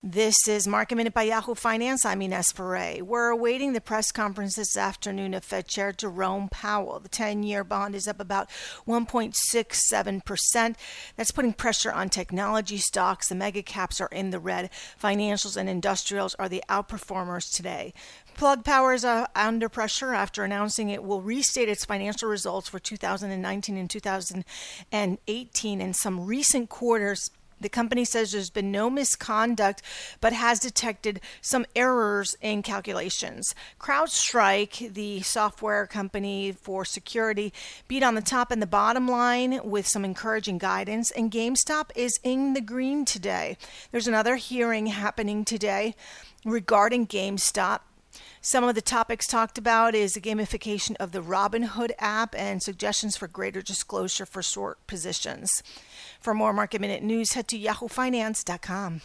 This is Market Minute by Yahoo Finance. I'm Ines Ferre. We're awaiting the press conference this afternoon of Fed Chair Jerome Powell. The 10 year bond is up about 1.67%. That's putting pressure on technology stocks. The mega caps are in the red. Financials and industrials are the outperformers today. Plug Power is uh, under pressure after announcing it will restate its financial results for 2019 and 2018 in some recent quarters the company says there's been no misconduct, but has detected some errors in calculations. CrowdStrike, the software company for security, beat on the top and the bottom line with some encouraging guidance, and GameStop is in the green today. There's another hearing happening today regarding GameStop. Some of the topics talked about is the gamification of the Robinhood app and suggestions for greater disclosure for short positions. For more market minute news, head to yahoofinance.com.